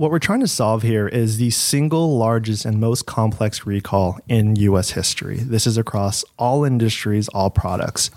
What we're trying to solve here is the single largest and most complex recall in US history. This is across all industries, all products.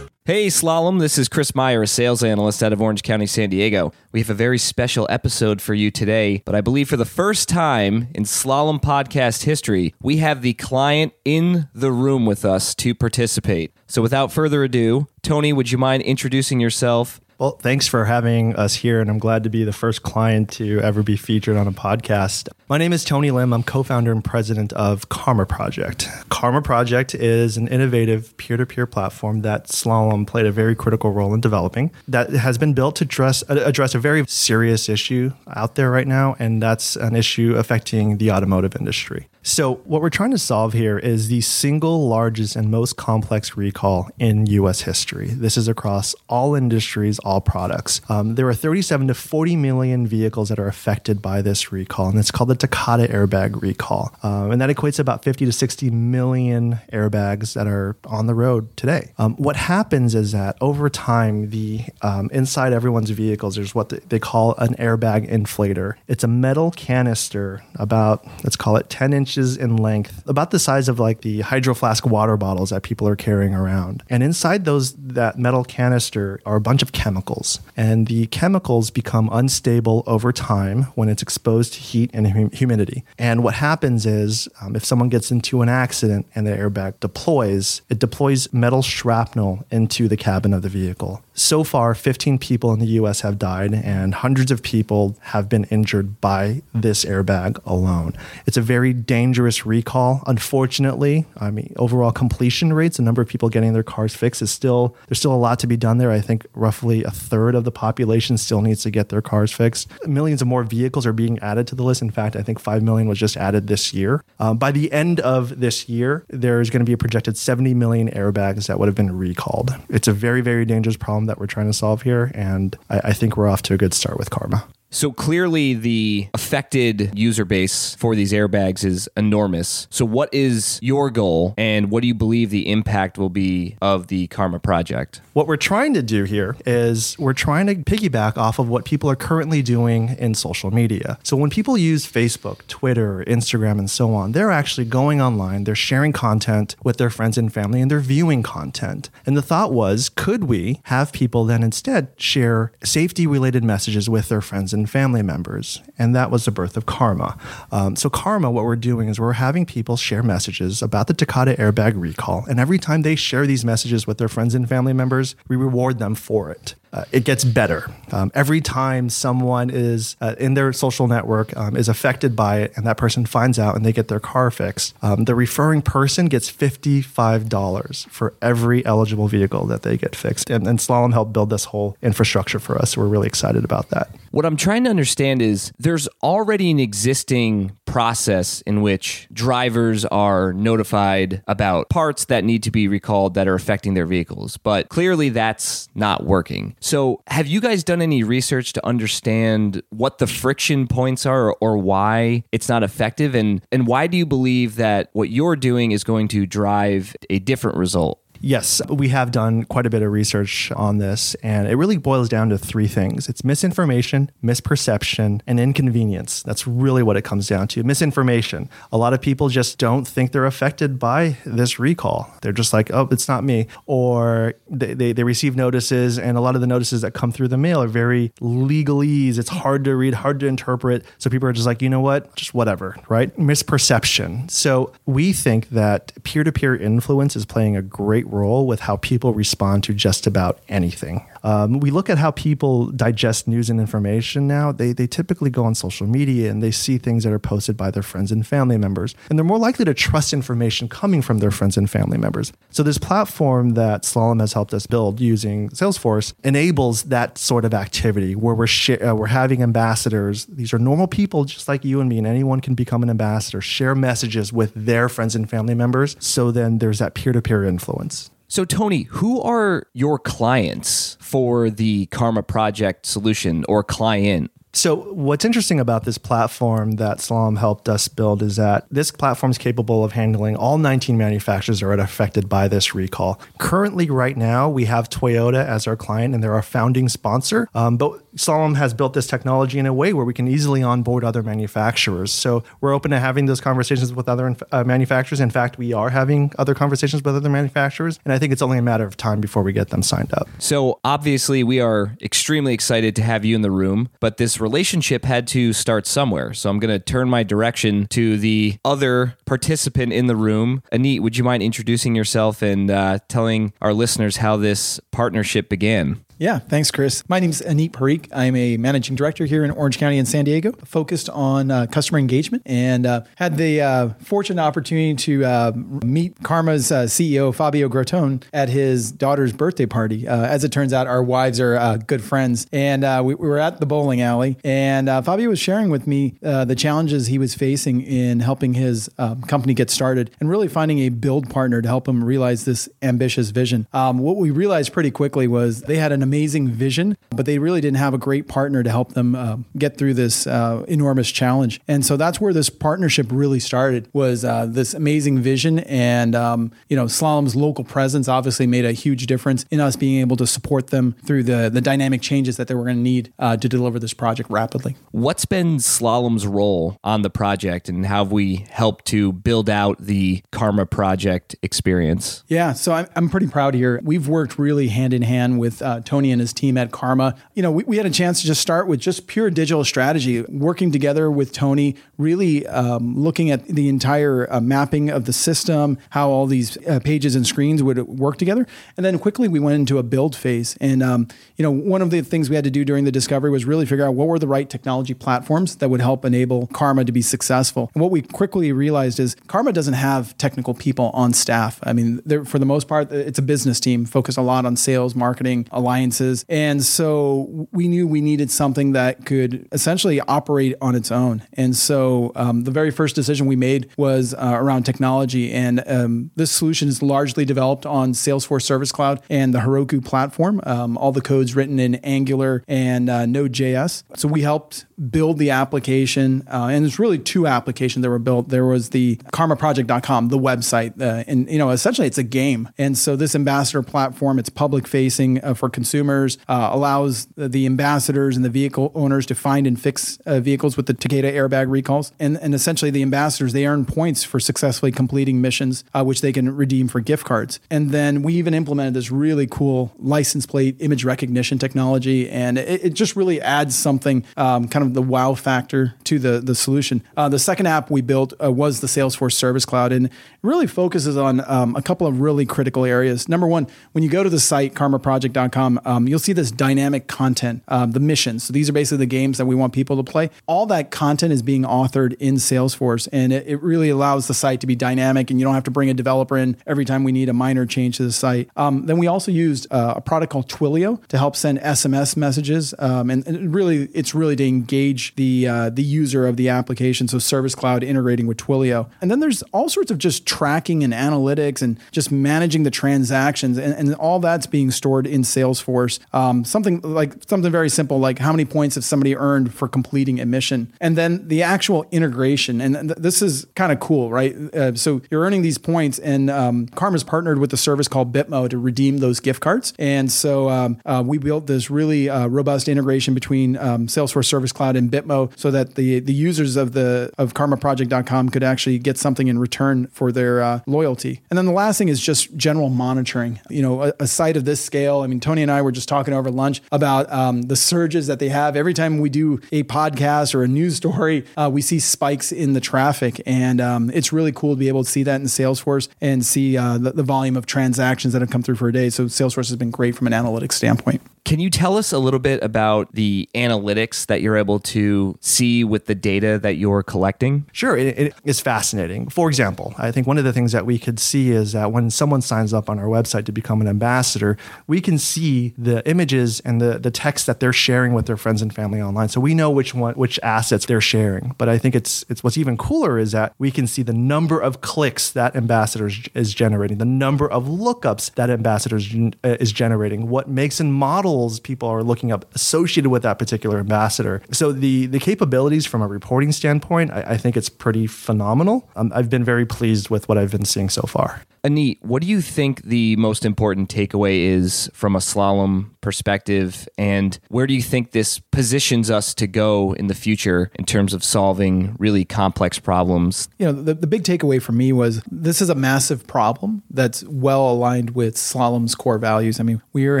Hey, Slalom, this is Chris Meyer, a sales analyst out of Orange County, San Diego. We have a very special episode for you today, but I believe for the first time in Slalom podcast history, we have the client in the room with us to participate. So without further ado, Tony, would you mind introducing yourself well, thanks for having us here, and I'm glad to be the first client to ever be featured on a podcast. My name is Tony Lim. I'm co founder and president of Carma Project. Carma Project is an innovative peer to peer platform that Slalom played a very critical role in developing that has been built to address, address a very serious issue out there right now, and that's an issue affecting the automotive industry. So, what we're trying to solve here is the single largest and most complex recall in US history. This is across all industries, all products. Um, there are 37 to 40 million vehicles that are affected by this recall, and it's called the Takata airbag recall. Um, and that equates to about 50 to 60 million airbags that are on the road today. Um, what happens is that over time, the um, inside everyone's vehicles, there's what they call an airbag inflator. It's a metal canister about, let's call it 10 inches inches in length, about the size of like the hydro flask water bottles that people are carrying around. And inside those that metal canister are a bunch of chemicals, and the chemicals become unstable over time when it's exposed to heat and hum- humidity. And what happens is, um, if someone gets into an accident and the airbag deploys, it deploys metal shrapnel into the cabin of the vehicle. So far, 15 people in the US have died, and hundreds of people have been injured by this airbag alone. It's a very dangerous recall. Unfortunately, I mean, overall completion rates, the number of people getting their cars fixed is still, there's still a lot to be done there. I think roughly a third of the population still needs to get their cars fixed. Millions of more vehicles are being added to the list. In fact, I think 5 million was just added this year. Um, by the end of this year, there's going to be a projected 70 million airbags that would have been recalled. It's a very, very dangerous problem that we're trying to solve here. And I, I think we're off to a good start with Carma. So clearly, the affected user base for these airbags is enormous. So, what is your goal, and what do you believe the impact will be of the Carma project? What we're trying to do here is we're trying to piggyback off of what people are currently doing in social media. So, when people use Facebook, Twitter, Instagram, and so on, they're actually going online, they're sharing content with their friends and family, and they're viewing content. And the thought was, could we have people then instead share safety related messages with their friends and family members. And that was the birth of Carma. Um, so, Carma, what we're doing is we're having people share messages about the Takata airbag recall. And every time they share these messages with their friends and family members, we reward them for it uh, it gets better. Um, every time someone is uh, in their social network um, is affected by it, and that person finds out and they get their car fixed, um, the referring person gets $55 for every eligible vehicle that they get fixed. And, and Slalom helped build this whole infrastructure for us. So we're really excited about that. What I'm trying to understand is there's already an existing process in which drivers are notified about parts that need to be recalled that are affecting their vehicles, but clearly that's not working. So, have you guys done any research to understand what the friction points are or, why it's not effective? And, and why do you believe that what you're doing is going to drive a different result? Yes, we have done quite a bit of research on this, and it really boils down to three things it's misinformation, misperception, and inconvenience. That's really what it comes down to. Misinformation. A lot of people just don't think they're affected by this recall. They're just like, oh, it's not me. Or they, they, they receive notices, and a lot of the notices that come through the mail are very legalese. It's hard to read, hard to interpret. So people are just like, you know what? Just whatever, right? Misperception. So we think that peer to peer influence is playing a great role with how people respond to just about anything. Um, we look at how people digest news and information now. They, they typically go on social media and they see things that are posted by their friends and family members. And they're more likely to trust information coming from their friends and family members. So, this platform that Slalom has helped us build using Salesforce enables that sort of activity where we're, sh- uh, we're having ambassadors. These are normal people just like you and me, and anyone can become an ambassador, share messages with their friends and family members. So then there's that peer to peer influence. So, Tony, who are your clients for the Carma Project solution or client? So, what's interesting about this platform that Slalom helped us build is that this platform is capable of handling all 19 manufacturers that are affected by this recall. Currently, right now, we have Toyota as our client and they're our founding sponsor. Um, but Slalom has built this technology in a way where we can easily onboard other manufacturers. So, we're open to having those conversations with other uh, manufacturers. In fact, we are having other conversations with other manufacturers. And I think it's only a matter of time before we get them signed up. So, obviously, we are extremely excited to have you in the room, but this relationship had to start somewhere. So, I'm going to turn my direction to the other participant in the room. Anit, would you mind introducing yourself and uh, telling our listeners how this partnership began? Yeah, thanks, Chris. My name is Anit Parikh. I'm a managing director here in Orange County and San Diego, focused on uh, customer engagement, and uh, had the uh, fortunate opportunity to uh, meet Carma's uh, CEO Fabio Grottone at his daughter's birthday party. Uh, as it turns out, our wives are good friends, and we, we, were at the bowling alley, and Fabio was sharing with me the challenges he was facing in helping his company get started, and really finding a build partner to help him realize this ambitious vision. Um, what we realized pretty quickly was they had an amazing vision, but they really didn't have a great partner to help them uh, get through this uh, enormous challenge. And so that's where this partnership really started. Was uh, this amazing vision, and um, you know, Slalom's local presence obviously made a huge difference in us being able to support them through the the dynamic changes that they were going to need uh, to deliver this project rapidly. What's been Slalom's role on the project, and how have we helped to build out the Carma project experience? Yeah, so I'm, I'm pretty proud here. We've worked really hand in hand with uh, Tony Tony and his team at Carma. You know, we, we had a chance to just start with just pure digital strategy, working together with Tony, really um, looking at the entire uh, mapping of the system, how all these uh, pages and screens would work together. And then quickly we went into a build phase. And, um, you know, one of the things we had to do during the discovery was really figure out what were the right technology platforms that would help enable Carma to be successful. And what we quickly realized is Carma doesn't have technical people on staff. I mean, for the most part, it's a business team focused a lot on sales, marketing, alliance And so we knew we needed something that could essentially operate on its own. And so um, the very first decision we made was uh, around technology. And um, this solution is largely developed on Salesforce Service Cloud and the Heroku platform, um, all the codes written in Angular and uh, Node.js. So we helped build the application. Uh, and there's really two applications that were built. There was the carmaproject.com, the website. Uh, and, you know, essentially it's a game. And so this ambassador platform, it's public facing uh, for consumers consumers, uh, allows the ambassadors and the vehicle owners to find and fix uh, vehicles with the Takata airbag recalls. And, and essentially, the ambassadors, they earn points for successfully completing missions, uh, which they can redeem for gift cards. And then we even implemented this really cool license plate image recognition technology. And it, it just really adds something, um, kind of the wow factor to the, the solution. Uh, the second app we built uh, was the Salesforce Service Cloud and really focuses on um, a couple of really critical areas. Number one, when you go to the site, carmaproject.com, um, you'll see this dynamic content, um, the missions. So these are basically the games that we want people to play. All that content is being authored in Salesforce, and it, it really allows the site to be dynamic, and you don't have to bring a developer in every time we need a minor change to the site. Um, then we also used uh, a product called Twilio to help send SMS messages, um, and, and, really, it's really to engage the uh, the user of the application. So Service Cloud integrating with Twilio, and then there's all sorts of just tracking and analytics and just managing the transactions, and, and all that's being stored in Salesforce Salesforce, um, something like something very simple, like how many points have somebody earned for completing a mission, and then the actual integration. And th- this is kind of cool, right? Uh, so you're earning these points, and um, Carma's partnered with a service called Bitmo to redeem those gift cards. And so um, uh, we built this really uh, robust integration between um, Salesforce Service Cloud and Bitmo, so that the the users of the of CarmaProject.com could actually get something in return for their uh, loyalty. And then the last thing is just general monitoring. You know, a, a site of this scale. I mean, Tony and I were just talking over lunch about um, the surges that they have. Every time we do a podcast or a news story, uh, we see spikes in the traffic. And um, it's really cool to be able to see that in Salesforce and see uh, the, the volume of transactions that have come through for a day. So Salesforce has been great from an analytics standpoint. Can you tell us a little bit about the analytics that you're able to see with the data that you're collecting? Sure, it, it is fascinating. For example, I think one of the things that we could see is that when someone signs up on our website to become an ambassador, we can see the images and the, the text that they're sharing with their friends and family online. So we know which one which assets they're sharing. But I think it's it's what's even cooler is that we can see the number of clicks that ambassador is generating, the number of lookups that ambassadors uh, is generating, what makes and model roles people are looking up associated with that particular ambassador. So the the capabilities from a reporting standpoint, I, I think it's pretty phenomenal. Um, I've been very pleased with what I've been seeing so far. Anit, what do you think the most important takeaway is from a slalom perspective? And where do you think this positions us to go in the future in terms of solving really complex problems? You know, the, the big takeaway for me was this is a massive problem that's well aligned with slalom's core values. I mean, we are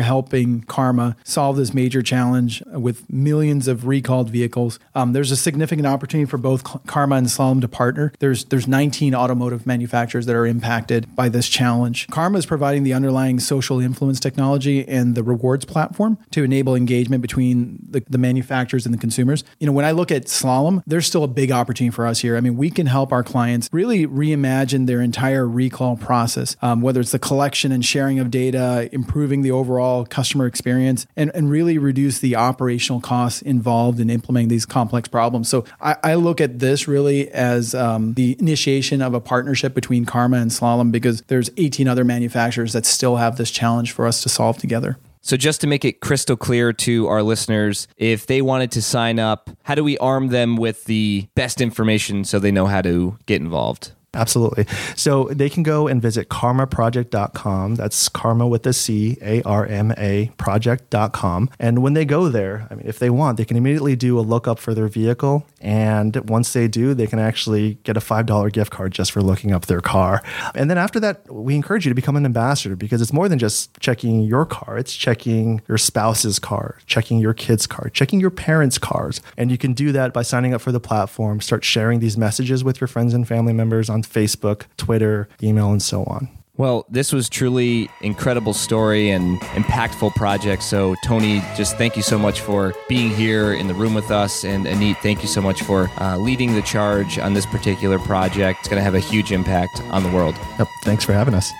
helping Carma solve this major challenge with millions of recalled vehicles. Um, there's a significant opportunity for both Carma and Slalom to partner. There's there's 19 automotive manufacturers that are impacted by this challenge. Carma is providing the underlying social influence technology and the rewards platform to enable engagement between the, the manufacturers and the consumers. You know, when I look at Slalom, there's still a big opportunity for us here. I mean, we can help our clients really reimagine their entire recall process, um, whether it's the collection and sharing of data, improving the overall customer experience, and, and really reduce the operational costs involved in implementing these complex problems. So I, I look at this really as um, the initiation of a partnership between Carma and Slalom because there's 18 other manufacturers that still have this challenge for us to solve together. So, just to make it crystal clear to our listeners, if they wanted to sign up, how do we arm them with the best information so they know how to get involved? Absolutely. So they can go and visit carmaproject.com. That's carma with a C, A R M A project.com. And when they go there, I mean, if they want, they can immediately do a lookup for their vehicle. And once they do, they can actually get a $5 gift card just for looking up their car. And then after that, we encourage you to become an ambassador because it's more than just checking your car, it's checking your spouse's car, checking your kid's car, checking your parents' cars. And you can do that by signing up for the platform, start sharing these messages with your friends and family members on Facebook, Twitter, email, and so on. Well, this was truly incredible story and impactful project. So, Tony, just thank you so much for being here in the room with us, and Anit, thank you so much for uh, leading the charge on this particular project. It's going to have a huge impact on the world. Yep. Thanks for having us.